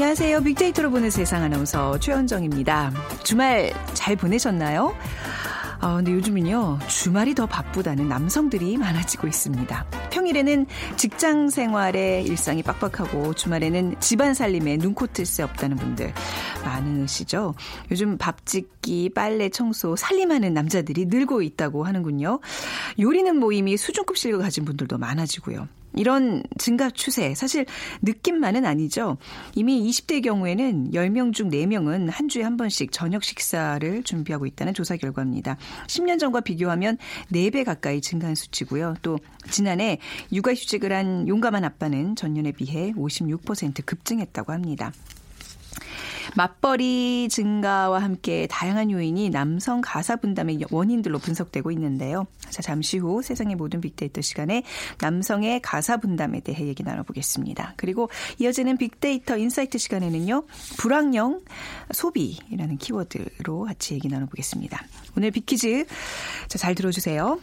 안녕하세요. 빅데이터로 보는 세상 아나운서 최현정입니다. 주말 잘 보내셨나요? 아, 근데 요즘은요, 주말이 더 바쁘다는 남성들이 많아지고 있습니다. 평일에는 직장 생활에 일상이 빡빡하고 주말에는 집안 살림에 눈코 뜰 새 없다는 분들 많으시죠? 요즘 밥 짓기, 빨래, 청소, 살림하는 남자들이 늘고 있다고 하는군요. 요리는 모임이 수준급 실력을 가진 분들도 많아지고요. 이런 증가 추세 사실 느낌만은 아니죠. 이미 20대 경우에는 10명 중 4명은 한 주에 한 번씩 저녁 식사를 준비하고 있다는 조사 결과입니다. 10년 전과 비교하면 4배 가까이 증가한 수치고요. 또 지난해 육아휴직을 한 용감한 아빠는 전년에 비해 56% 급증했다고 합니다. 맞벌이 증가와 함께 다양한 요인이 남성 가사 분담의 원인들로 분석되고 있는데요. 자, 잠시 후 세상의 모든 빅데이터 시간에 남성의 가사 분담에 대해 얘기 나눠보겠습니다. 그리고 이어지는 빅데이터 insight 시간에는요, 불황형 소비라는 키워드로 같이 얘기 나눠보겠습니다. 오늘 빅퀴즈 자, 잘 들어주세요.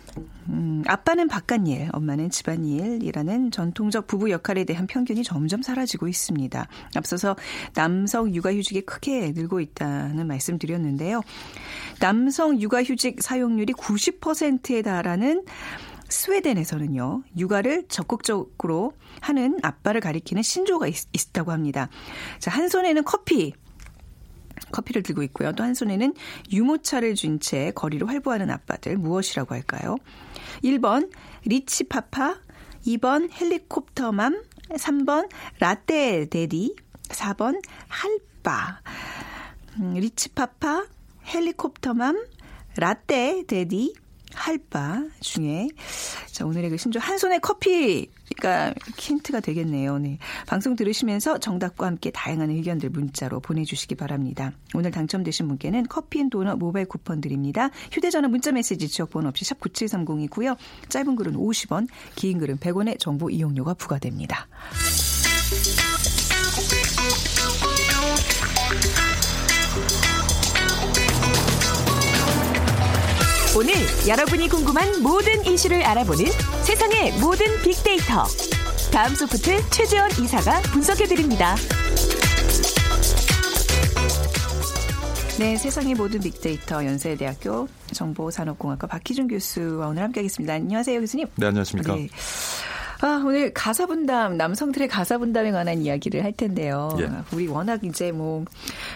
음, 아빠는 바깥일, 엄마는 집안일이라는 전통적 부부 역할에 대한 편견이 점점 사라지고 있습니다. 앞서서 남성 육아휴직 이 크게 늘고 있다는 말씀 드렸는데요. 남성 육아휴직 사용률이 90%에 달하는 스웨덴에서는요, 육아를 적극적으로 하는 아빠를 가리키는 신조가 있, 있다고 합니다. 자, 한 손에는 커피, 커피를 들고 있고요. 또 한 손에는 유모차를 쥔 채 거리를 활보하는 아빠들 무엇이라고 할까요? 1번 리치파파, 2번 헬리콥터맘, 3번 라떼 데디, 4번 할 바. 음, 리치파파, 헬리콥터맘, 라떼 데디, 할바 중에 자 오늘의 그 심지어 한 손에 커피가 힌트가 되겠네요. 네. 방송 들으시면서 정답과 함께 다양한 의견들 문자로 보내주시기 바랍니다. 오늘 당첨되신 분께는 커피앤도넛 모바일 쿠폰 드립니다. 휴대전화 문자메시지 지역번호 없이 샵 9730이고요. 짧은 글은 50원, 긴 글은 100원의 정보 이용료가 부과됩니다. 오늘 여러분이 궁금한 모든 이슈를 알아보는 세상의 모든 빅데이터. 다음 소프트 최재원 이사가 분석해드립니다. 네, 세상의 모든 빅데이터 연세대학교 정보산업공학과 박희준 교수와 오늘 함께하겠습니다. 안녕하세요, 교수님. 네, 안녕하십니까. 네. 아, 오늘 가사 분담, 남성들의 가사 분담에 관한 이야기를 할 텐데요. 예. 우리 워낙 이제 뭐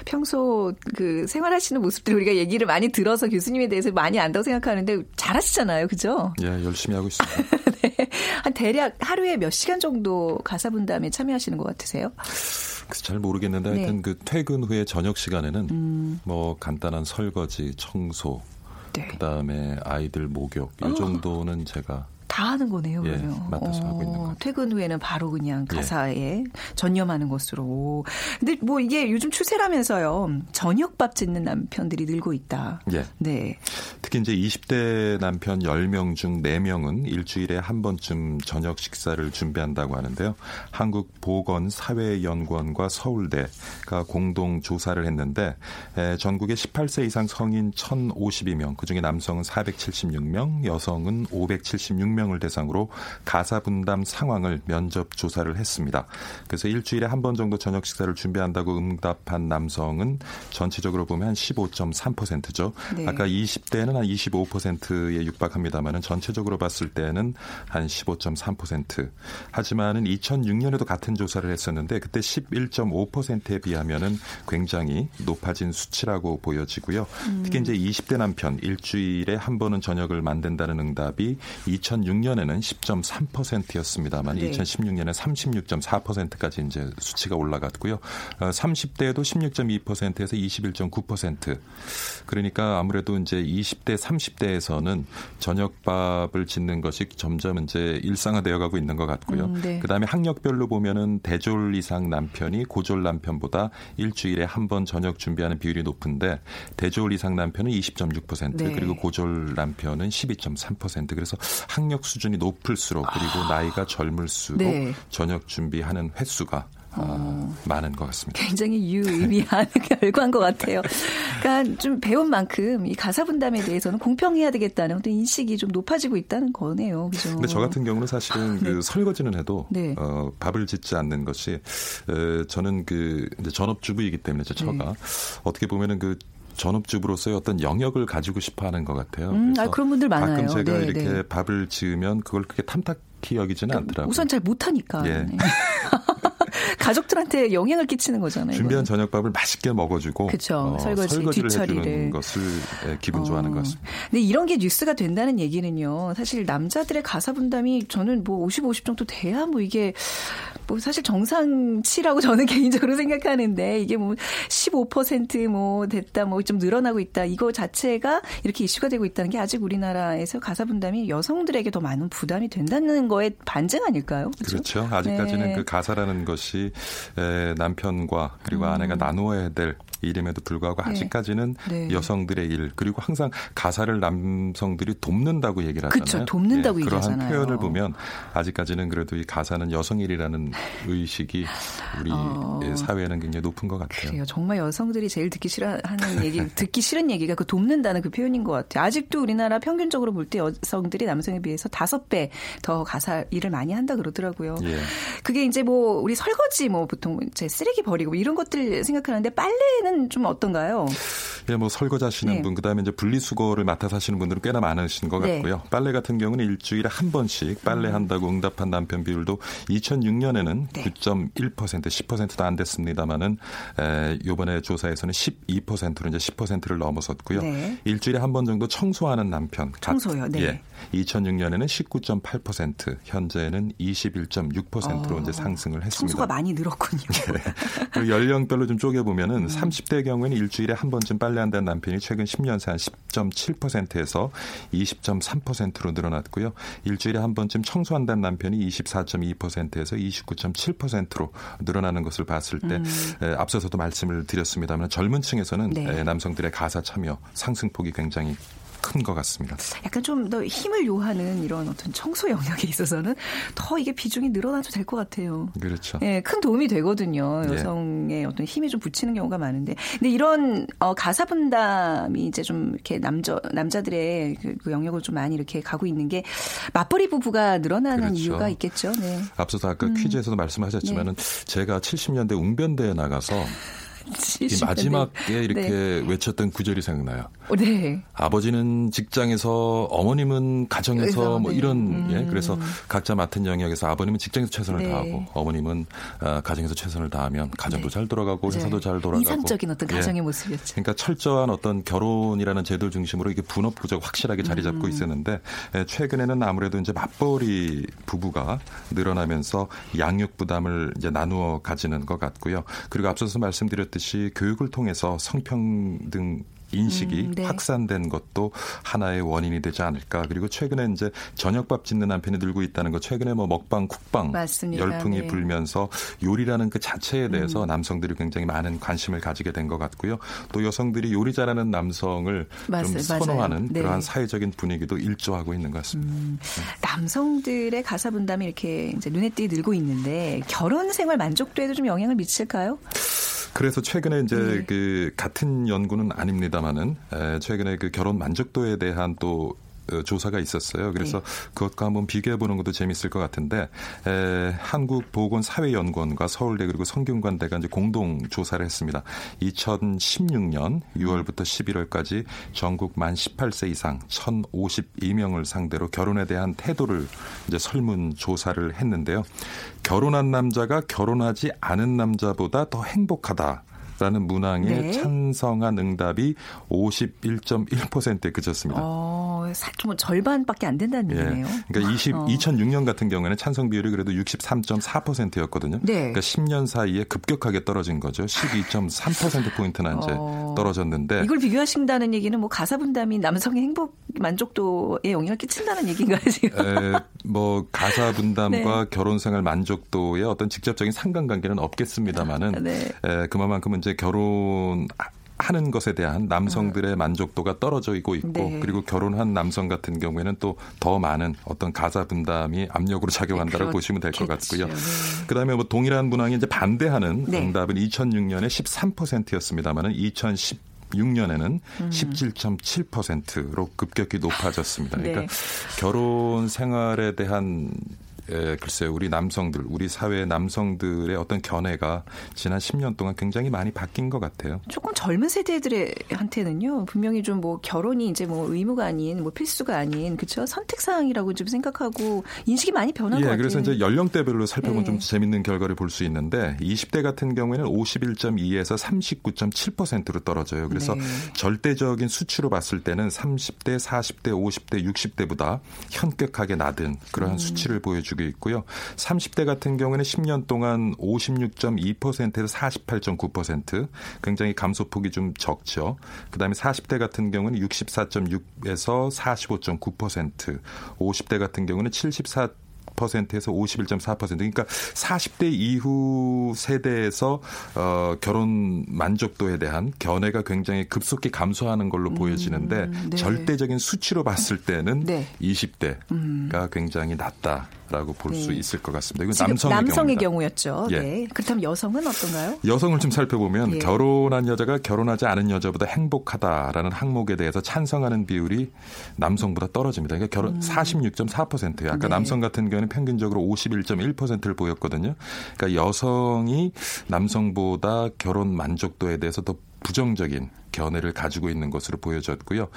평소 그 생활하시는 모습들 우리가 얘기를 많이 들어서 교수님에 대해서 많이 안다고 생각하는데 잘하시잖아요. 그죠? 예, 열심히 하고 있습니다. 네. 한 대략 하루에 몇 시간 정도 가사 분담에 참여하시는 것 같으세요? 잘 모르겠는데 네. 하여튼 그 퇴근 후에 저녁 시간에는 음. 뭐 간단한 설거지, 청소, 네. 그다음에 아이들 목욕 이 어. 정도는 제가 다 하는 거네요, 예, 그러면. 맡아서 어, 하고 있는 거. 퇴근 후에는 바로 그냥 예. 가사에 예. 전념하는 것으로. 근데 뭐 이게 요즘 추세라면서요. 저녁밥 짓는 남편들이 늘고 있다. 예. 네. 특히 이제 20대 남편 10명 중 4명은 일주일에 한 번쯤 저녁 식사를 준비한다고 하는데요. 한국보건사회연구원과 서울대가 공동 조사를 했는데 에, 전국에 18세 이상 성인 1,052명, 그중에 남성은 476명, 여성은 576명 1명을 대상으로 가사 분담 상황을 면접 조사를 했습니다. 그래서 일주일에 한 번 정도 저녁 식사를 준비한다고 응답한 남성은 전체적으로 보면 한 15.3%죠. 네. 아까 20대는 한 25%에 육박합니다만은 전체적으로 봤을 때는 한 15.3%. 하지만은 2006년에도 같은 조사를 했었는데 그때 11.5%에 비하면은 굉장히 높아진 수치라고 보여지고요. 음. 특히 이제 20대 남편 일주일에 한 번은 저녁을 만든다는 응답이 2006 2016년에는 10.3%였습니다만 네. 2016년에 36.4%까지 이제 수치가 올라갔고요. 30대에도 어, 16.2%에서 21.9%. 그러니까 아무래도 이제 20대 20대, 30대에서는 저녁밥을 짓는 것이 점점 이제 일상화되어 가고 있는 것 같고요. 음, 네. 그다음에 학력별로 보면은 대졸 이상 남편이 고졸 남편보다 일주일에 한 번 저녁 준비하는 비율이 높은데 대졸 이상 남편은 20.6% 네. 그리고 고졸 남편은 12.3% 그래서 학력 수준이 높을수록 그리고 나이가 젊을수록 아. 네. 저녁 준비하는 횟수가 어, 많은 것 같습니다. 굉장히 유의미한 결과인 것 같아요. 그러니까 좀 배운 만큼 이 가사 분담에 대해서는 공평해야 되겠다는 어떤 인식이 좀 높아지고 있다는 거네요. 그죠? 근데 저 같은 경우는 사실은 그 설거지는 해도 네. 어, 밥을 짓지 않는 것이 에, 저는 그 전업주부이기 때문에 제 처가 네. 어떻게 보면은 그 전업주부로서의 어떤 영역을 가지고 싶어 하는 것 같아요. 음, 아, 그런 분들 많아요. 가끔 제가 네, 이렇게 네. 밥을 지으면 그걸 그렇게 탐탁히 여기지는 않더라고요. 우선 잘 못하니까. 예. 네. 가족들한테 영향을 끼치는 거잖아요. 준비한 이거는. 저녁밥을 맛있게 먹어주고 그쵸. 어, 설거지, 설거지를 뒷처리를. 해주는 것을 예, 기분 좋아하는 것 같습니다. 근데 이런 게 뉴스가 된다는 얘기는요. 사실 남자들의 가사 분담이 저는 뭐 50, 50 정도 돼야 뭐 이게 뭐 사실 정상치라고 저는 개인적으로 생각하는데 이게 뭐 15%뭐 됐다 뭐 좀 늘어나고 있다 이거 자체가 이렇게 이슈가 되고 있다는 게 아직 우리나라에서 가사 분담이 여성들에게 더 많은 부담이 된다는 거에 반증 아닐까요? 그렇죠. 아직까지는 네. 그 가사라는 것이 에, 남편과 그리고 아내가 나누어야 될 일임에도 불구하고 음. 네. 아직까지는 네. 여성들의 일 그리고 항상 가사를 남성들이 돕는다고 얘기를 하잖아요. 그쵸. 돕는다고 예, 그러한 얘기하잖아요. 표현을 보면 아직까지는 그래도 이 가사는 여성 일이라는 의식이 우리 어. 사회에는 굉장히 높은 것 같아요. 그래요. 정말 여성들이 제일 듣기 싫어하는 얘기, 듣기 싫은 얘기가 그 돕는다는 그 표현인 것 같아요. 아직도 우리나라 평균적으로 볼 때 여성들이 남성에 비해서 다섯 배 더 가사 일을 많이 한다 그러더라고요. 예. 그게 이제 뭐 우리 설거지 뭐 보통 이제 쓰레기 버리고 뭐 이런 것들 생각하는데 빨래는 좀 어떤가요? 예, 뭐 설거지 하시는 네. 분, 그 다음에 이제 분리수거를 맡아서 하시는 분들은 꽤나 많으신 것 네. 같고요. 빨래 같은 경우는 일주일에 한 번씩 빨래한다고 응답한 남편 비율도 2006년에는 네. 9.1% 10%도 안 됐습니다만은 에, 요번에 조사에서는 12%로 이제 10%를 넘어섰고요. 네. 일주일에 한 번 정도 청소하는 남편. 각- 청소요, 네. 예. 2006년에는 19.8%, 현재는 21.6%로 이제 상승을 했습니다. 청소가 많이 늘었군요. 그리고 연령별로 좀 쪼개 보면은 음. 30대의 경우에는 일주일에 한 번쯤 빨래한다는 남편이 최근 10년 새 한 10.7%에서 20.3%로 늘어났고요. 일주일에 한 번쯤 청소한다는 남편이 24.2%에서 29.7%로 늘어나는 것을 봤을 때 에, 앞서서도 말씀을 드렸습니다만 젊은 층에서는 음. 네. 에, 남성들의 가사 참여 상승폭이 굉장히 큰 것 같습니다. 약간 좀 더 힘을 요하는 이런 어떤 청소 영역에 있어서는 더 이게 비중이 늘어나도 될 것 같아요. 그렇죠. 예, 큰 도움이 되거든요. 예. 여성의 어떤 힘이 좀 붙이는 경우가 많은데. 근데 이런 어, 가사 분담이 이제 좀 이렇게 남자 남자들의 그, 그 영역을 좀 많이 이렇게 가고 있는 게 맞벌이 부부가 늘어나는 그렇죠. 이유가 있겠죠. 네. 앞서서 아까 음. 퀴즈에서도 말씀하셨지만은 네. 제가 70년대 웅변대에 나가서 이 70년대. 마지막에 이렇게 외쳤던 구절이 생각나요. 어, 네. 아버지는 직장에서 어머님은 가정에서 그래서, 뭐 네. 이런 예 그래서 각자 맡은 영역에서 아버님은 직장에서 최선을 네. 다하고 어머님은 아, 가정에서 최선을 다하면 가정도 네. 잘 돌아가고. 회사도 잘 돌아가고 이상적인 어떤 예. 가정의 모습이었죠. 그러니까 철저한 어떤 결혼이라는 제도 중심으로 이게 분업 구조가 확실하게 자리 음. 잡고 있었는데 에, 최근에는 아무래도 이제 맞벌이 부부가 늘어나면서 양육 부담을 이제 나누어 가지는 것 같고요. 그리고 앞서서 말씀드렸듯이 교육을 통해서 성평등 인식이 음, 네. 확산된 것도 하나의 원인이 되지 않을까. 그리고 최근에 이제 저녁밥 짓는 남편이 늘고 있다는 것. 최근에 뭐 먹방, 쿡방 맞습니다. 열풍이 네. 불면서 요리라는 그 자체에 음. 대해서 남성들이 굉장히 많은 관심을 가지게 된 것 같고요. 또 여성들이 요리 잘하는 남성을 맞아요. 좀. 선호하는 네. 그러한 사회적인 분위기도 일조하고 있는 것 같습니다. 남성들의 가사 분담이 이렇게 이제 눈에 띄게 늘고 있는데 결혼 생활 만족도에도 좀 영향을 미칠까요? 그래서 최근에 이제 네. 그 같은 연구는 아닙니다만은 에, 최근에 그 결혼 만족도에 대한 또 어, 조사가 있었어요. 그래서 네. 그것과 한번 비교해 보는 것도 재밌을 것 같은데 에, 한국보건사회연구원과 서울대 그리고 성균관대가 이제 공동 조사를 했습니다. 2016년 6월부터 11월까지 전국 만 18세 이상 1,052명을 상대로 결혼에 대한 태도를 이제 설문 조사를 했는데요. 결혼한 남자가 결혼하지 않은 남자보다 더 행복하다. 라는 문항에 네. 찬성한 응답이 51.1%에 그쳤습니다. 어, 어, 사- 좀 절반밖에 안 된다는 예. 얘기네요. 그러니까 20, 어. 2006년 같은 경우에는 찬성 비율이 그래도 63.4%였거든요. 네. 그러니까 10년 사이에 급격하게 떨어진 거죠. 12.3% 포인트나 이제 어. 떨어졌는데 이걸 비교하신다는 얘기는 뭐 가사 분담이 남성의 행복 만족도에 영향을 끼친다는 얘기인가요 지금? 에, 뭐 가사 분담과 네. 결혼 생활 만족도의 어떤 직접적인 상관관계는 없겠습니다만은 네. 에, 그만큼 이제 결혼 하는 것에 대한 남성들의 만족도가 떨어지고 있고 네. 그리고 결혼한 남성 같은 경우에는 또 더 많은 어떤 가사 분담이 압력으로 작용한다고 그렇겠죠. 보시면 될 것 같고요. 네. 그다음에 뭐 동일한 문항이 이제 반대하는 네. 응답은 2006년에 13%였습니다만은 2010 6년에는 음. 17.7%로 급격히 높아졌습니다. 네. 그러니까 결혼 생활에 대한 에, 글쎄요, 우리 남성들, 우리 사회 남성들의 어떤 견해가 지난 10년 동안 굉장히 많이 바뀐 것 같아요. 조금 젊은 세대들한테는요 분명히 좀 뭐 결혼이 이제 뭐 의무가 아닌 뭐 필수가 아닌 그쵸 선택 사항이라고 좀 생각하고 인식이 많이 변한 것 예, 같아요. 그래서 이제 연령대별로 살펴보면 네. 좀 재밌는 결과를 볼 수 있는데 20대 같은 경우에는 51.2에서 39.7%로 떨어져요. 그래서 네. 절대적인 수치로 봤을 때는 30대, 40대, 50대, 60대보다 현격하게 낮은 그러한 음. 수치를 보여주고 있고요. 30대 같은 경우에는 10년 동안 56.2%에서 48.9% 굉장히 감소폭이 좀 적죠. 그다음에 40대 같은 경우는 64.6에서 45.9%, 50대 같은 경우는 74 퍼센트에서 51.4% 그러니까 40대 이후 세대에서 어, 결혼 만족도에 대한 견해가 굉장히 급속히 감소하는 걸로 보여지는데 네. 절대적인 수치로 봤을 때는 네. 20대가 굉장히 낮다 라고 볼수 네. 있을 것 같습니다. 이건 남성의, 남성의. 경우였죠. 예. 네. 그렇다면 여성은 어떤가요? 여성을 좀 살펴보면 예. 결혼한 여자가 결혼하지 않은 여자보다 행복하다라는 항목에 대해서 찬성하는 비율이 남성보다 떨어집니다. 그러니까 결혼 46.4%예요. 아까 음. 네. 남성 같은 경우는 평균적으로 51.1%를 보였거든요. 그러니까 여성이 남성보다 결혼 만족도에 대해서 더 부정적인 견해를 가지고 있는 것으로 보여졌고요.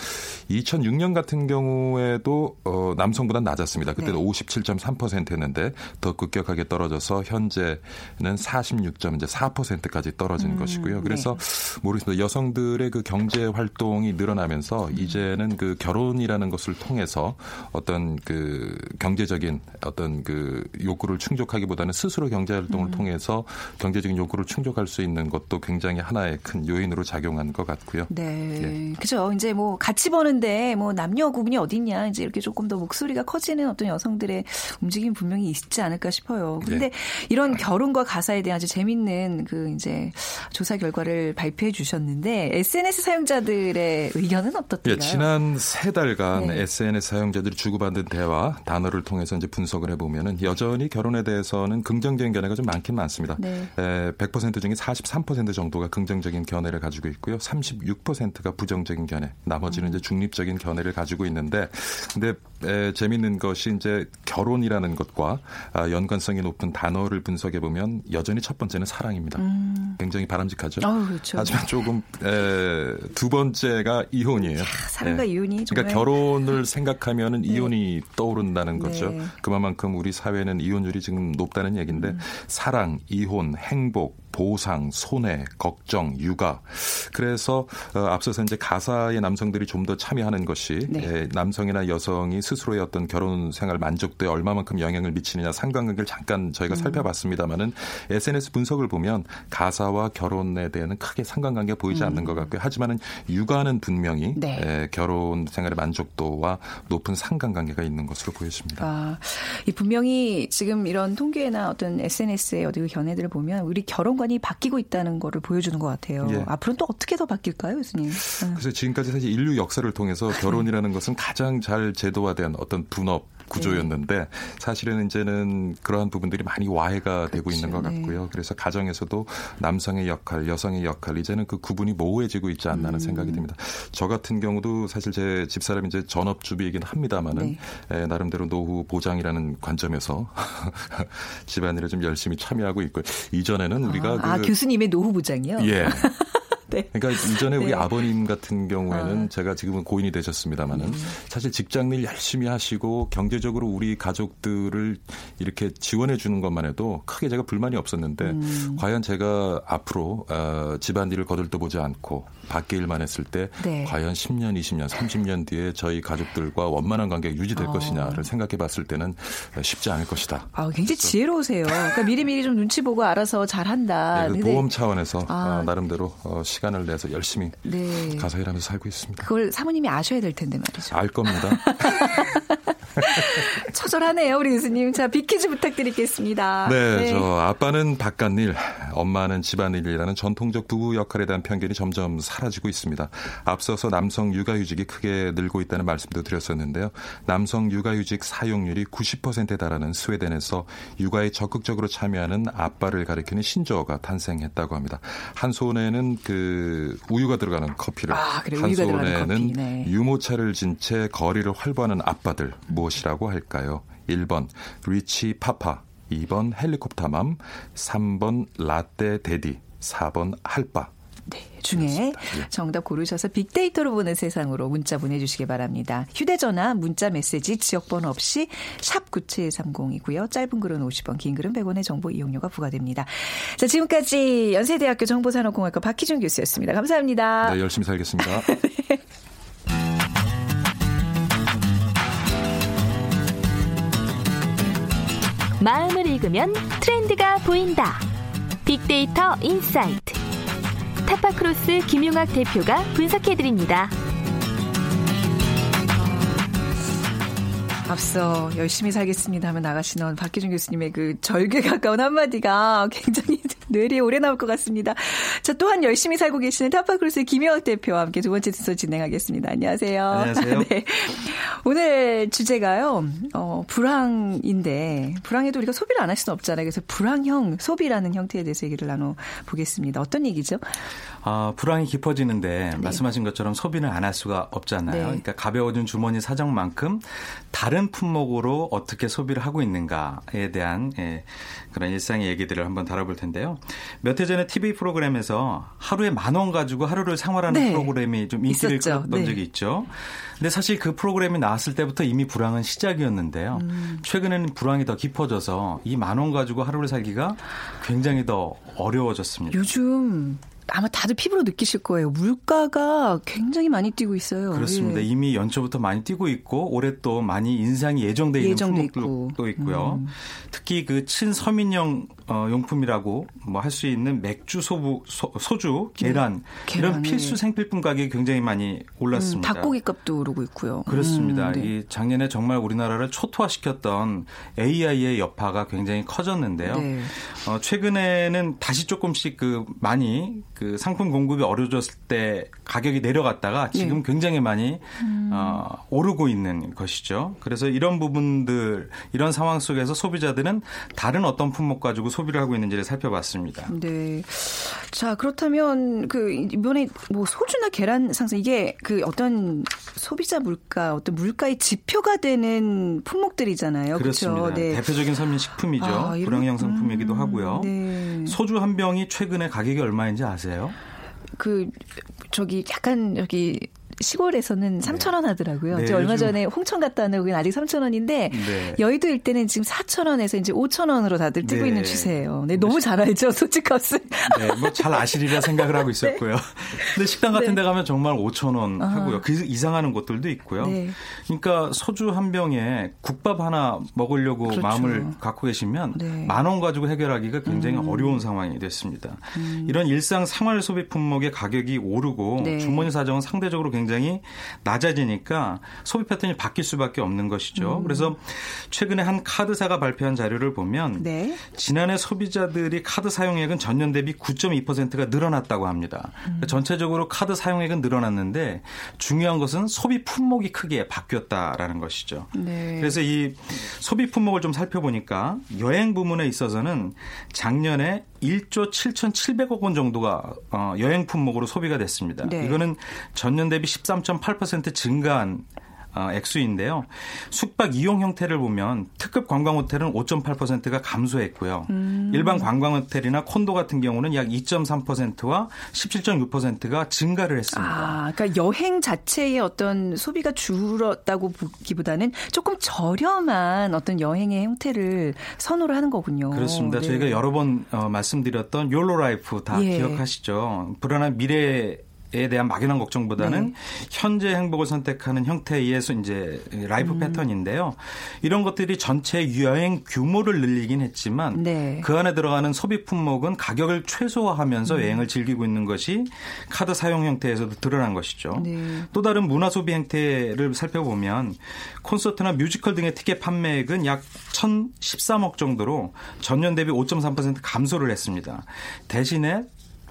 2006년 같은 경우에도 어, 남성보다 낮았습니다. 그때도 네. 57.3%였는데 더 급격하게 떨어져서 현재는 46.4%까지 떨어진 음, 것이고요. 그래서 네. 모르겠습니다. 여성들의 그 경제 활동이 늘어나면서 음. 이제는 그 결혼이라는 것을 통해서 어떤 그 경제적인 어떤 그 욕구를 충족하기보다는 스스로 경제 활동을 통해서 경제적인 욕구를 충족할 수 있는 것도 굉장히 하나의 큰 요인으로 작용한 것 같 고요. 네. 예. 그죠. 이제 뭐 같이 버는데 뭐 남녀 구분이 어딨냐. 이제 이렇게 조금 더 목소리가 커지는 어떤 여성들의 움직임 분명히 있지 않을까 싶어요. 그런데 네. 이런 결혼과 가사에 대한 아주 재밌는 그 이제 조사 결과를 발표해 주셨는데 SNS 사용자들의 의견은 어떻던가요? 예, 지난 세 달간 네. SNS 사용자들이 주고받은 대화 단어를 통해서 이제 분석을 해보면은 여전히 결혼에 대해서는 긍정적인 견해가 좀 많긴 많습니다. 네. 에, 100% 중에 43% 정도가 긍정적인 견해를 가지고 있고요. 36%가 부정적인 견해, 나머지는 이제 중립적인 견해를 가지고 있는데, 근데 에, 재밌는 것이 이제 결혼이라는 것과 아, 연관성이 높은 단어를 분석해 보면 여전히 첫 번째는 사랑입니다. 굉장히 바람직하죠. 음. 아우, 그렇죠. 하지만 조금 에, 두 번째가 이혼이에요. 사랑과 예. 이혼이 정말 그러니까 결혼을 생각하면은 이혼이 떠오른다는 거죠. 네. 그만큼 우리 사회는 이혼율이 지금 높다는 얘기인데 음. 사랑, 이혼, 행복, 보상, 손해, 걱정, 육아. 그래서 어, 앞서서 이제 가사의 남성들이 좀 더 참여하는 것이 네. 예, 남성이나 여성이 스스로의 어떤 결혼 생활 만족도에 얼마만큼 영향을 미치느냐 상관관계를 잠깐 음. 저희가 살펴봤습니다만은 SNS 분석을 보면 가사와 결혼에 대해서는 크게 상관관계가 보이지 않는 것 같고요. 하지만은 육아는 분명히 음. 네. 예, 결혼 생활의 만족도와 높은 상관관계가 있는 것으로 보여집니다. 아, 이 분명히 지금 이런 통계나 어떤 SNS의 어디 그 견해들을 보면 우리 결혼 관이 바뀌고 있다는 거를 보여주는 것 같아요. 예. 앞으로는 또 어떻게 더 바뀔까요, 교수님? 음. 그래서 지금까지 사실 인류 역사를 통해서 결혼이라는 것은 가장 잘 제도화된 어떤 분업 구조였는데 사실은 이제는 그러한 부분들이 많이 와해가 되고 있는 것 네. 같고요. 그래서 가정에서도 남성의 역할, 여성의 역할 이제는 그 구분이 모호해지고 있지 않나 하는 생각이 음. 듭니다. 저 같은 경우도 사실 제 집사람이 이제 전업주부이긴 합니다만은 네. 에, 나름대로 노후 보장이라는 관점에서 집안일에 좀 열심히 참여하고 있고 이전에는 우리가 아, 그 교수님의 노후 보장이요? 예. 네. 그러니까 이전에 우리 네. 아버님 같은 경우에는 아. 제가 지금은 고인이 되셨습니다만은 음. 사실 직장일 열심히 하시고 경제적으로 우리 가족들을 이렇게 지원해 주는 것만 해도 크게 제가 불만이 없었는데 음. 과연 제가 앞으로 어, 집안일을 거들떠보지 않고 밖에 일만 했을 때 네. 과연 10년, 20년, 30년 뒤에 저희 가족들과 원만한 관계가 유지될 어. 것이냐를 생각해 봤을 때는 쉽지 않을 것이다. 아, 굉장히 지혜로우세요. 그러니까 미리미리 좀 눈치 보고 알아서 잘한다. 예, 그 보험 차원에서 아. 어, 나름대로 어, 시간을 내서 열심히 네. 가사 일하면서 살고 있습니다. 그걸 사모님이 아셔야 될 텐데 말이죠. 알 겁니다. 처절하네요, 우리 교수님. 자, 비키즈 부탁드리겠습니다. 네, 저 아빠는 바깥일, 엄마는 집안일이라는 전통적 부부 역할에 대한 편견이 점점 사라지고 있습니다. 앞서서 남성 육아휴직이 크게 늘고 있다는 말씀도 드렸었는데요. 남성 육아휴직 사용률이 90%에 달하는 스웨덴에서 육아에 적극적으로 참여하는 아빠를 가리키는 신조어가 탄생했다고 합니다. 한 손에는 그 우유가 들어가는 커피를, 아, 그래요? 한 손에는 커피, 네. 유모차를 진 채 거리를 활보하는 아빠들 무엇이라고 할까요? 1번 리치 파파, 2번 헬리콥터맘, 3번 라떼 데디, 4번 할바. 네, 중에 정답 고르셔서 빅데이터로 보는 세상으로 문자 보내주시기 바랍니다. 휴대전화, 문자 메시지, 지역번호 없이 샵 9730이고요. 짧은 글은 50원, 긴 글은 100원의 정보 이용료가 부과됩니다. 자, 지금까지 연세대학교 정보산업공학과 박희준 교수였습니다. 감사합니다. 네, 열심히 살겠습니다. 마음을 읽으면 트렌드가 보인다. 빅데이터 insight. 타파크로스 김용학 대표가 분석해드립니다. 앞서 열심히 살겠습니다 하면 나가시는 박기준 교수님의 그 절규에 가까운 한마디가 굉장히 뇌리에 오래 남을 것 같습니다. 자, 또한 열심히 살고 계시는 타파크로스의 김용학 대표와 함께 두 번째 순서 진행하겠습니다. 안녕하세요. 안녕하세요. 네. 오늘 주제가요, 어, 불황인데, 불황에도 우리가 소비를 안 할 수는 없잖아요. 그래서 불황형 소비라는 형태에 대해서 얘기를 나눠보겠습니다. 어떤 얘기죠? 아, 불황이 깊어지는데 말씀하신 것처럼 소비는 안할 수가 없잖아요. 네. 그러니까 가벼워진 주머니 사정만큼 다른 품목으로 어떻게 소비를 하고 있는가에 대한 예, 그런 일상의 얘기들을 한번 다뤄볼 텐데요. 몇 해 전에 TV 프로그램에서 하루에 만 원 가지고 하루를 생활하는 네. 프로그램이 좀 인기를 있었죠. 끌었던 네. 적이 있죠. 근데 사실 그 프로그램이 나왔을 때부터 이미 불황은 시작이었는데요. 음. 최근에는 불황이 더 깊어져서 이 만 원 가지고 하루를 살기가 굉장히 더 어려워졌습니다. 요즘 아마 다들 피부로 느끼실 거예요. 물가가 굉장히 많이 뛰고 있어요. 그렇습니다. 예. 이미 연초부터 많이 뛰고 있고 올해 또 많이 인상이 예정돼 있는 예정돼 품목들도 있고. 있고요. 음. 특히 그 친서민용 어, 용품이라고 뭐 할 수 있는 맥주, 소부, 소, 주 계란, 계란, 이런 필수 네. 생필품 가격이 굉장히 많이 음, 올랐습니다. 닭고기 값도 오르고 있고요. 그렇습니다. 음, 네. 이 작년에 정말 우리나라를 초토화시켰던 AI의 여파가 굉장히 커졌는데요. 네. 어, 최근에는 다시 조금씩 그 많이 그 상품 공급이 어려졌을 때 가격이 내려갔다가 지금 네. 굉장히 많이 음. 어, 오르고 있는 것이죠. 그래서 이런 부분들 이런 상황 속에서 소비자들은 다른 어떤 품목 가지고 소비를 하고 있는지를 살펴봤습니다. 네. 자, 그렇다면 그 이번에 뭐 소주나 계란 상승 이게 그 어떤 소비자 물가, 어떤 물가의 지표가 되는 품목들이잖아요. 그렇습니다. 그렇죠? 네. 대표적인 서민 식품이죠. 아, 불황형 상품이기도 음, 하고요. 네. 소주 한 병이 최근에 가격이 얼마인지 아세요? 그 저기 약간 여기 시골에서는 3천 원 하더라고요. 네, 제가 얼마 전에 홍천 갔다 왔는데 거기는 아직 3천 원인데 네. 여의도 일대는 지금 4천 원에서 이제 5천 원으로 다들 뛰고 네. 있는 추세예요. 네, 너무 잘 알죠, 소지값은. 네, 뭐 잘 아시리라 생각을 하고 있었고요. 근데 식당 같은 데 가면 정말 5천 원 하고요. 그 이상하는 곳들도 있고요. 네. 그러니까 소주 한 병에 국밥 하나 먹으려고 그렇죠. 마음을 갖고 계시면 네. 음. 만원 가지고 해결하기가 굉장히 어려운 상황이 됐습니다. 이런 일상 생활 소비 품목의 가격이 오르고 네. 주머니 사정은 상대적으로 굉장히 낮아지니까 소비 패턴이 바뀔 수밖에 없는 것이죠. 음. 그래서 최근에 한 카드사가 발표한 자료를 보면 네. 지난해 소비자들이 카드 사용액은 전년 대비 9.2%가 늘어났다고 합니다. 음. 그러니까 전체적으로 카드 사용액은 늘어났는데 중요한 것은 소비 품목이 크게 바뀌었다라는 것이죠. 네. 그래서 이 소비 품목을 좀 살펴보니까 여행 부문에 있어서는 작년에 1조 7,700억 원 정도가 어, 여행 품목으로 소비가 됐습니다. 네. 이거는 전년 대비 13.8% 증가한 어, 액수인데요. 숙박 이용 형태를 보면 특급 관광 호텔은 5.8%가 감소했고요. 음. 일반 관광 호텔이나 콘도 같은 경우는 약 2.3%와 17.6%가 증가를 했습니다. 아, 그러니까 여행 자체의 어떤 소비가 줄었다고 보기보다는 조금 저렴한 어떤 여행의 형태를 선호를 하는 거군요. 그렇습니다. 네. 저희가 여러 번 어, 말씀드렸던 YOLO life 다 예. 기억하시죠? 불안한 미래 에 대한 막연한 걱정보다는 네. 현재 행복을 선택하는 형태의 이제 life 음. 패턴인데요. 이런 것들이 전체 여행 규모를 늘리긴 했지만 네. 그 안에 들어가는 소비 품목은 가격을 음. 최소화하면서 여행을 즐기고 있는 것이 카드 사용 형태에서도 드러난 것이죠. 네. 또 다른 문화 소비 행태를 살펴보면 콘서트나 뮤지컬 등의 티켓 판매액은 약 1,013억 정도로 전년 대비 5.3% 감소를 했습니다. 대신에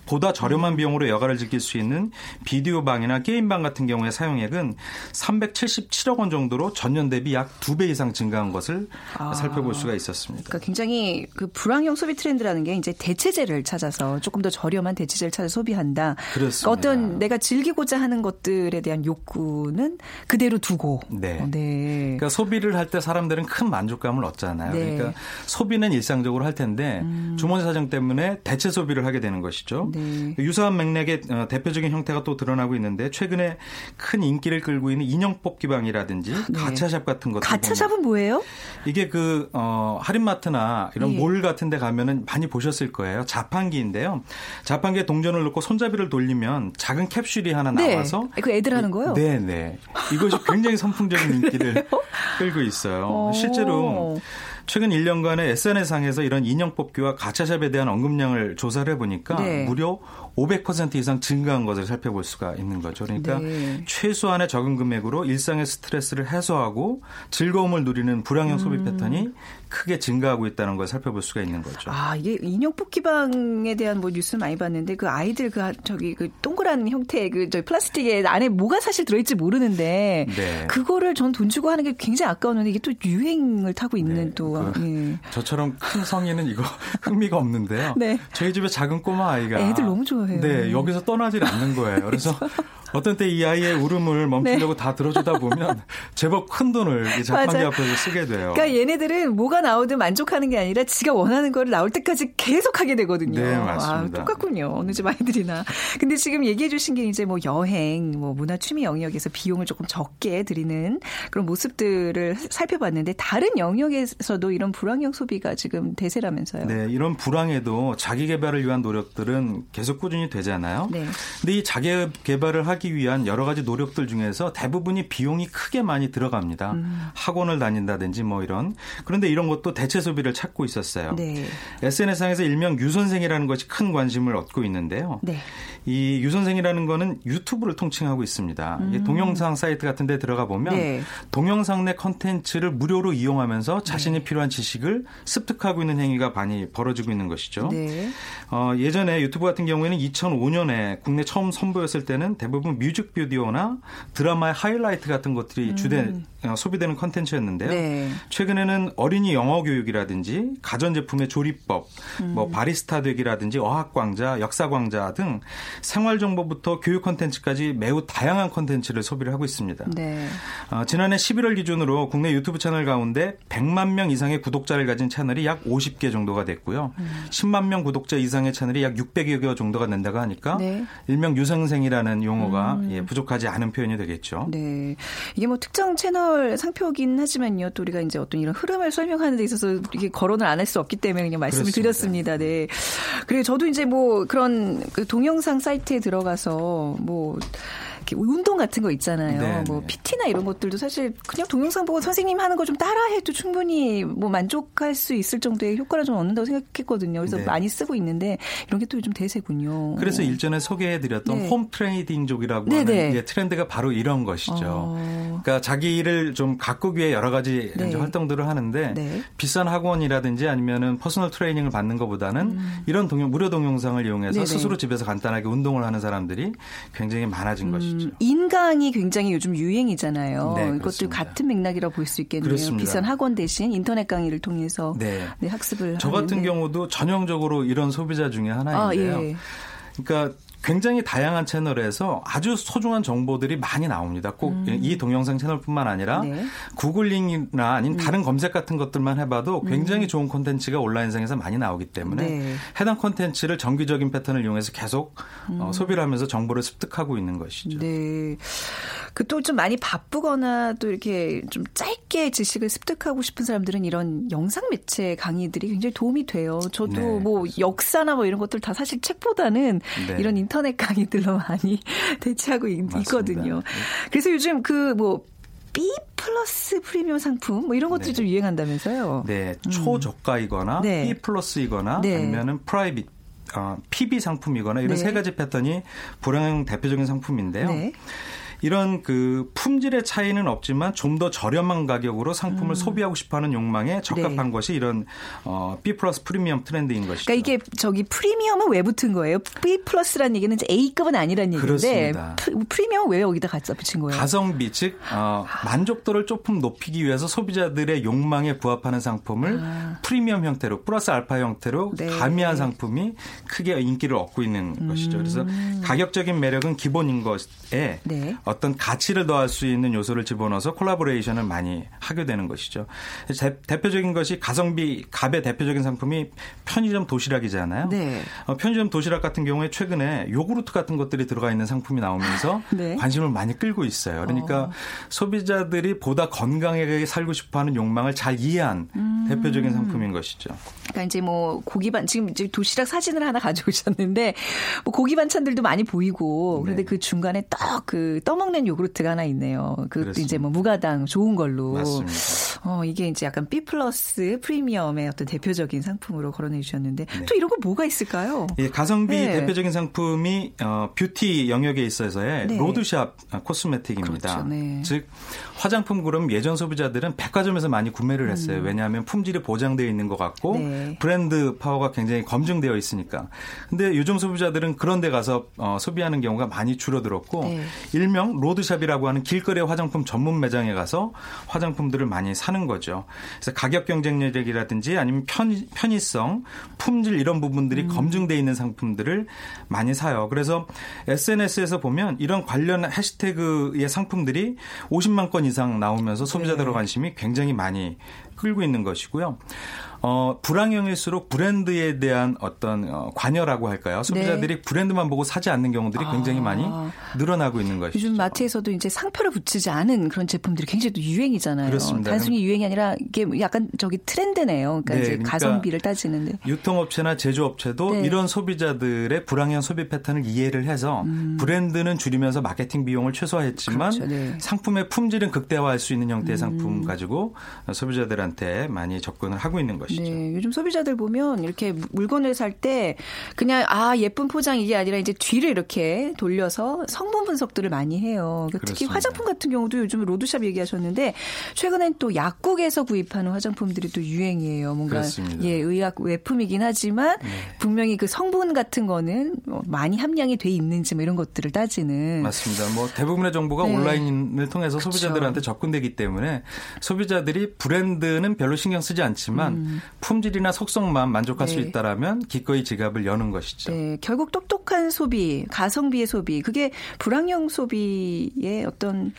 보다 저렴한 비용으로 여가를 즐길 수 있는 비디오 방이나 게임 방 같은 경우의 사용액은 377억 원 정도로 전년 대비 약 두 배 이상 증가한 것을 아. 살펴볼 수가 있었습니다. 그러니까 굉장히 그 불황형 소비 트렌드라는 게 이제 대체재를 찾아서 조금 더 저렴한 대체재를 찾아 소비한다. 그렇습니다. 그러니까 어떤 내가 즐기고자 하는 것들에 대한 욕구는 그대로 두고. 네. 어, 네. 그러니까 소비를 할 때 사람들은 큰 만족감을 얻잖아요. 네. 음. 그러니까 소비는 일상적으로 할 텐데 주머니 사정 때문에 대체 소비를 하게 되는 것이죠. 네. 유사한 맥락의 어, 대표적인 형태가 또 드러나고 있는데 최근에 큰 인기를 끌고 있는 인형 뽑기 방이라든지 가차샵 같은 것들 네. 가차샵은 뭐예요? 이게 그 어, 할인마트나 이런 예. 몰 같은 데 가면은 많이 보셨을 거예요. 자판기인데요. 자판기에 동전을 넣고 손잡이를 돌리면 작은 캡슐이 하나 네. 나와서 그 애들 하는 거요? 네, 네. 이것이 굉장히 선풍적인 인기를 끌고 있어요. 오. 실제로 최근 1년간의 SNS상에서 이런 인형 뽑기와 가차샵에 대한 언급량을 조사를 해보니까 네. 무려 500% 이상 증가한 것을 살펴볼 수가 있는 거죠. 그러니까 네. 최소한의 적은 금액으로 일상의 스트레스를 해소하고 즐거움을 누리는 불황형 소비 음. 패턴이 크게 증가하고 있다는 걸 살펴볼 수가 있는 거죠. 아, 이게 인형 뽑기방에 대한 뭐 뉴스 많이 봤는데 그 아이들 그 저기 그 동그란 형태의 그 저기 플라스틱에 안에 뭐가 사실 들어있지 모르는데 네. 그거를 전 돈 주고 하는 게 굉장히 아까웠는데 이게 또 유행을 타고 있는 네, 또 그 예. 저처럼 큰 성인은 이거 흥미가 없는데요. 네. 저희 집에 작은 꼬마 아이가 애들 너무 좋아해요. 네, 여기서 떠나질 않는 거예요. 그래서 어떤 때 이 아이의 울음을 멈추려고 다 들어주다 보면 제법 큰 돈을 이 자판기 네. 맞아요. 앞에서 쓰게 돼요. 그러니까 얘네들은 뭐가 나오든 만족하는 게 아니라 지가 원하는 거를 나올 때까지 계속 하게 되거든요. 네, 맞습니다. 아, 똑같군요. 어느 집 아이들이나. 근데 지금 얘기해 주신 게 이제 뭐 여행, 뭐 문화 취미 영역에서 비용을 조금 적게 들이는 그런 모습들을 살펴봤는데 다른 영역에서도 이런 불황형 소비가 지금 대세라면서요. 네, 이런 불황에도 자기 개발을 위한 노력들은 계속 꾸준히 되잖아요. 네. 근데 이 자기 개발을 하기 위한 여러 가지 노력들 중에서 대부분이 비용이 크게 많이 들어갑니다. 음. 학원을 다닌다든지 뭐 이런. 그런데 이런 것도 대체 소비를 찾고 있었어요. 네. SNS상에서 일명 유선생이라는 것이 큰 관심을 얻고 있는데요. 네. 이 유선생이라는 거는 유튜브를 통칭하고 있습니다. 이게 동영상 사이트 같은 데 들어가 보면 음. 네. 동영상 내 컨텐츠를 무료로 이용하면서 자신이 필요한 지식을 습득하고 있는 행위가 많이 벌어지고 있는 것이죠. 네. 어, 예전에 유튜브 같은 경우에는 2005년에 국내 처음 선보였을 때는 대부분 뮤직비디오나 드라마의 하이라이트 같은 것들이 주된 어, 소비되는 컨텐츠였는데요. 음. 네. 최근에는 어린이 영어 교육이라든지 가전제품의 조리법, 음. 뭐 바리스타 되기라든지 어학강좌, 역사강좌 등 생활정보부터 교육 컨텐츠까지 매우 다양한 컨텐츠를 소비를 하고 있습니다. 네. 어, 지난해 11월 기준으로 국내 유튜브 채널 가운데 100만 명 이상의 구독자를 가진 채널이 약 50개 정도가 됐고요. 음. 10만 명 구독자 이상의 채널이 약 600여 개 정도가 된다고 하니까 네. 음. 일명 유생생이라는 용어가 예, 부족하지 않은 표현이 되겠죠. 네. 이게 뭐 특정 채널 상표긴 하지만요. 또 우리가 이제 어떤 이런 흐름을 설명하는 데 있어서 이게 거론을 안 할 수 없기 때문에 그냥 말씀을 그렇습니다. 드렸습니다. 네. 그리고 저도 이제 뭐 그런 그 동영상 사이트에 들어가서 뭐 이렇게 운동 같은 거 있잖아요. 네, 뭐 네. PT나 이런 것들도 사실 그냥 동영상 보고 선생님 하는 거 좀 따라해도 충분히 뭐 만족할 수 있을 정도의 효과를 좀 얻는다고 생각했거든요. 그래서 네. 많이 쓰고 있는데 이런 게 또 요즘 대세군요. 그래서 일전에 소개해드렸던 네. home training족이라고 네, 하는 네. 예, 트렌드가 바로 이런 것이죠. 어. 그러니까 자기 일을 좀 가꾸기 위해 여러 가지 네. 활동들을 하는데 네. 비싼 학원이라든지 아니면은 personal training을 받는 것보다는 이런 동영, 무료 동영상을 이용해서 음. 네네. 스스로 집에서 간단하게 운동을 하는 사람들이 굉장히 많아진 것이죠. 음, 인강이 굉장히 요즘 유행이잖아요. 네, 이것도. 같은 맥락이라 고 볼 수 있겠네요. 그렇습니다. 비싼 학원 대신 인터넷 강의를 통해서 네. 네, 학습을 저 같은 하는데. 경우도 전형적으로 이런 소비자 중에 아, 하나인데요. 예. 그러니까 굉장히 다양한 채널에서 아주 소중한 정보들이 많이 나옵니다. 꼭이 동영상 채널뿐만 아니라 네. 구글링이나 아닌 다른 검색 같은 것들만 해봐도 굉장히 좋은 콘텐츠가 온라인상에서 많이 나오기 때문에 네. 해당 콘텐츠를 정기적인 패턴을 이용해서 계속 어, 소비를 하면서 정보를 습득하고 있는 것이죠. 네. 그또 좀 많이 바쁘거나 또 이렇게 좀 짧게 지식을 습득하고 싶은 사람들은 이런 영상 매체 강의들이 굉장히 도움이 돼요. 저도 네, 뭐 역사나 뭐 이런 것들 다 사실 책보다는 네. 이런 인터넷 강의들로 많이 대체하고 있, 맞습니다. 있거든요. 그래서 요즘 그뭐 B plus 프리미엄 상품 뭐 이런 것들이 네. 좀 유행한다면서요. 네, 초저가이거나 음. 네. B 플러스이거나 네. 아니면은 private 어, PB 상품이거나 이런 네. 세 가지 패턴이 불황형 대표적인 상품인데요. 네. 이런 그 품질의 차이는 없지만 좀 더 저렴한 가격으로 상품을 소비하고 싶어하는 욕망에 적합한 음. 네. 것이 이런 어, B plus 프리미엄 트렌드인 것이죠. 그러니까 이게 저기 프리미엄은 왜 붙은 거예요? B plus라는 얘기는 A급은 아니라는 얘기인데 그렇습니다. 프- 프리미엄은 왜 여기다 갖다 붙인 거예요? 가성비 즉 어, 만족도를 조금 높이기 위해서 소비자들의 욕망에 부합하는 상품을 프리미엄 형태로 플러스 알파 형태로 아. 네. 가미한 상품이 크게 인기를 얻고 있는 것이죠. 그래서 가격적인 매력은 기본인 것에 네. 어떤 가치를 더할 수 있는 요소를 집어넣어서 콜라보레이션을 많이 하게 되는 것이죠. 대, 대표적인 것이 가성비 갑의 대표적인 상품이 편의점 도시락이잖아요. 네. 어, 편의점 도시락 같은 경우에 최근에 요구르트 같은 것들이 들어가 있는 상품이 나오면서 네. 관심을 많이 끌고 있어요. 그러니까 소비자들이 보다 건강하게 살고 싶어하는 욕망을 잘 이해한 음. 대표적인 상품인 것이죠. 그러니까 이제 뭐 고기 반 지금 이제 도시락 사진을 하나 가져오셨는데 뭐 고기 반찬들도 많이 보이고 그런데 네. 그 중간에 딱그 떠먹 는 요구르트가 하나 있네요. 그것도 그렇습니다. 이제 뭐 무가당 좋은 걸로. 맞습니다. 어 이게 이제 약간 B plus 프리미엄의 어떤 대표적인 상품으로 거론해 주셨는데 또 이런 거 뭐가 있을까요? 이 가성비 네. 대표적인 상품이 어, 뷰티 영역에 있어서의 네. road shop cosmetic입니다. 그렇죠, 네. 즉 화장품 그룹 예전 소비자들은 백화점에서 많이 구매를 했어요. 왜냐하면 품질이 보장되어 있는 것 같고 음. 네. 브랜드 파워가 굉장히 검증되어 있으니까. 근데 요즘 소비자들은 그런 데 가서 어, 소비하는 경우가 많이 줄어들었고 네. 일명 road shop이라고 하는 길거리 화장품 전문 매장에 가서 화장품들을 많이 사는 거죠. 그래서 가격 경쟁력이라든지 아니면 편의, 편의성, 품질 이런 부분들이 검증돼 있는 상품들을 많이 사요. 그래서 SNS에서 보면 이런 관련 해시태그의 상품들이 50만 건 이상 나오면서 소비자들의 관심이 굉장히 많이 끌고 있는 것이고요. 어, 불황형일수록 브랜드에 대한 어떤 어, 관여라고 할까요? 소비자들이 브랜드만 보고 사지 않는 경우들이 굉장히 많이 늘어나고 있는 것이죠. 요즘 마트에서도 이제 상표를 붙이지 않은 그런 제품들이 굉장히 또 유행이잖아요. 그렇습니다. 단순히 유행이 아니라 이게 약간 저기 트렌드네요. 그러니까 네, 이제 그러니까 가성비를 따지는데. 유통업체나 제조업체도 네. 이런 소비자들의 불황형 소비 패턴을 이해를 해서 브랜드는 줄이면서 마케팅 비용을 최소화했지만 음. 그렇죠, 네. 음. 상품의 품질은 극대화할 수 있는 형태의 상품 가지고 소비자들한테 많이 접근을 하고 있는 것이죠. 네, 요즘 소비자들 보면 이렇게 무- 물건을 살 때 그냥 아 예쁜 포장 이게 아니라 이제 뒤를 이렇게 돌려서 성분 분석들을 많이 해요. 그러니까 특히. 화장품 같은 경우도 요즘 로드샵 얘기하셨는데 최근엔 또 약국에서 구입하는 화장품들이 또 유행이에요. 뭔가 그렇습니다. 네. 예 의약 외품이긴 하지만 분명히 그 성분 같은 거는 뭐 많이 함량이 돼 있는지 뭐 이런 것들을 따지는 맞습니다. 뭐 대부분의 정보가 네. 온라인을 통해서 소비자들한테 접근되기 때문에 소비자들이 브랜드는 별로 신경 쓰지 않지만 품질이나 속성만 만족할 수 음. 네. 있다라면 기꺼이 지갑을 여는 것이죠. 네, 결국 똑똑한 소비, 가성비의 소비, 그게 불황형 소비의 어떤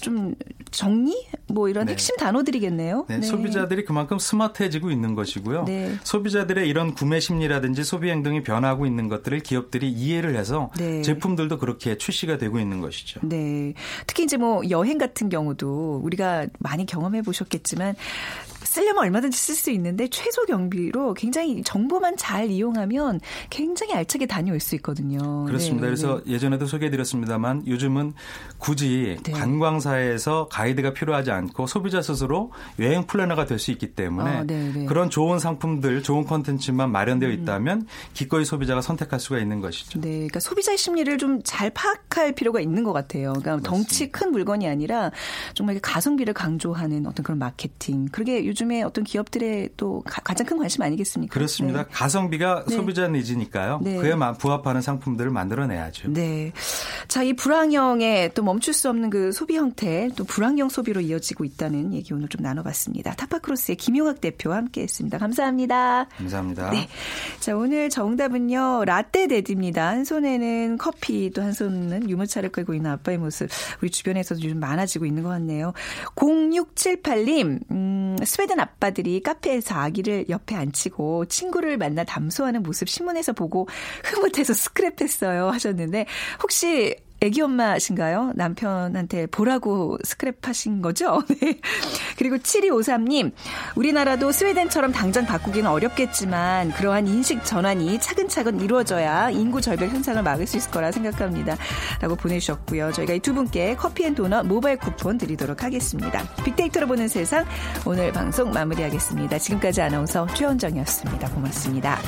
좀 정리, 뭐 이런 네. 핵심 단어들이겠네요. 네, 소비자들이 그만큼 스마트해지고 있는 것이고요. 네. 소비자들의 이런 구매 심리라든지 소비 행동이 변화하고 있는 것들을 기업들이 이해를 해서 네. 제품들도 그렇게 출시가 되고 있는 것이죠. 네. 특히 이제 뭐 여행 같은 경우도 우리가 많이 경험해 보셨겠지만 쓰려면 얼마든지 쓸 수 있는데 최소 경비로 굉장히 정보만 잘 이용하면 굉장히 알차게 다녀올 수 있거든요. 그렇습니다. 네, 그래서 예전에도 소개해드렸습니다만 요즘은 굳이 네. 관광사에서 가이드가 필요하지 않고 소비자 스스로 여행 플래너가 될 수 있기 때문에 아, 네, 네. 그런 좋은 상품들, 좋은 콘텐츠만 마련되어 있다면 기꺼이 소비자가 선택할 수가 있는 것이죠. 네, 그러니까 소비자의 심리를 좀 잘 파악할 필요가 있는 것 같아요. 그러니까 덩치 큰 물건이 아니라 정말 가성비를 강조하는 어떤 그런 마케팅. 그게 요즘에 어떤 기업들의 또 가, 장큰 관심 아니겠습니까? 그렇습니다. 네. 가성비가 네. 소비자 니즈니까요. 네. 그에 마- 부합하는 상품들을 만들어내야죠. 네. 자, 이 불황형의 또 멈출 수 없는 그 소비 형태, 또 불황형 소비로 이어지게 많아지고 있다는 얘기 오늘 좀 나눠봤습니다. 타파크로스의 김용학 대표와 함께했습니다. 감사합니다. 감사합니다. 네. 자, 오늘 정답은요, 라떼 데디입니다. 한 손에는 커피, 또 한 손은 유모차를 끌고 있는 아빠의 모습. 우리 주변에서도 요즘 많아지고 있는 것 같네요. 0678님, 음, 스웨덴 아빠들이 카페에서 아기를 옆에 앉히고 친구를 만나 담소하는 모습 신문에서 보고 흐뭇해서 스크랩했어요. 하셨는데, 혹시 애기 엄마신가요? 남편한테 보라고 스크랩하신 거죠? 네. 그리고 7253님, 우리나라도 스웨덴처럼 당장 바꾸기는 어렵겠지만 그러한 인식 전환이 차근차근 이루어져야 인구 절벽 현상을 막을 수 있을 거라 생각합니다. 라고 보내주셨고요. 저희가 이 두 분께 커피앤도넛 모바일 쿠폰 드리도록 하겠습니다. 빅데이터로 보는 세상, 오늘 방송 마무리하겠습니다. 지금까지 아나운서 최원정이었습니다. 고맙습니다.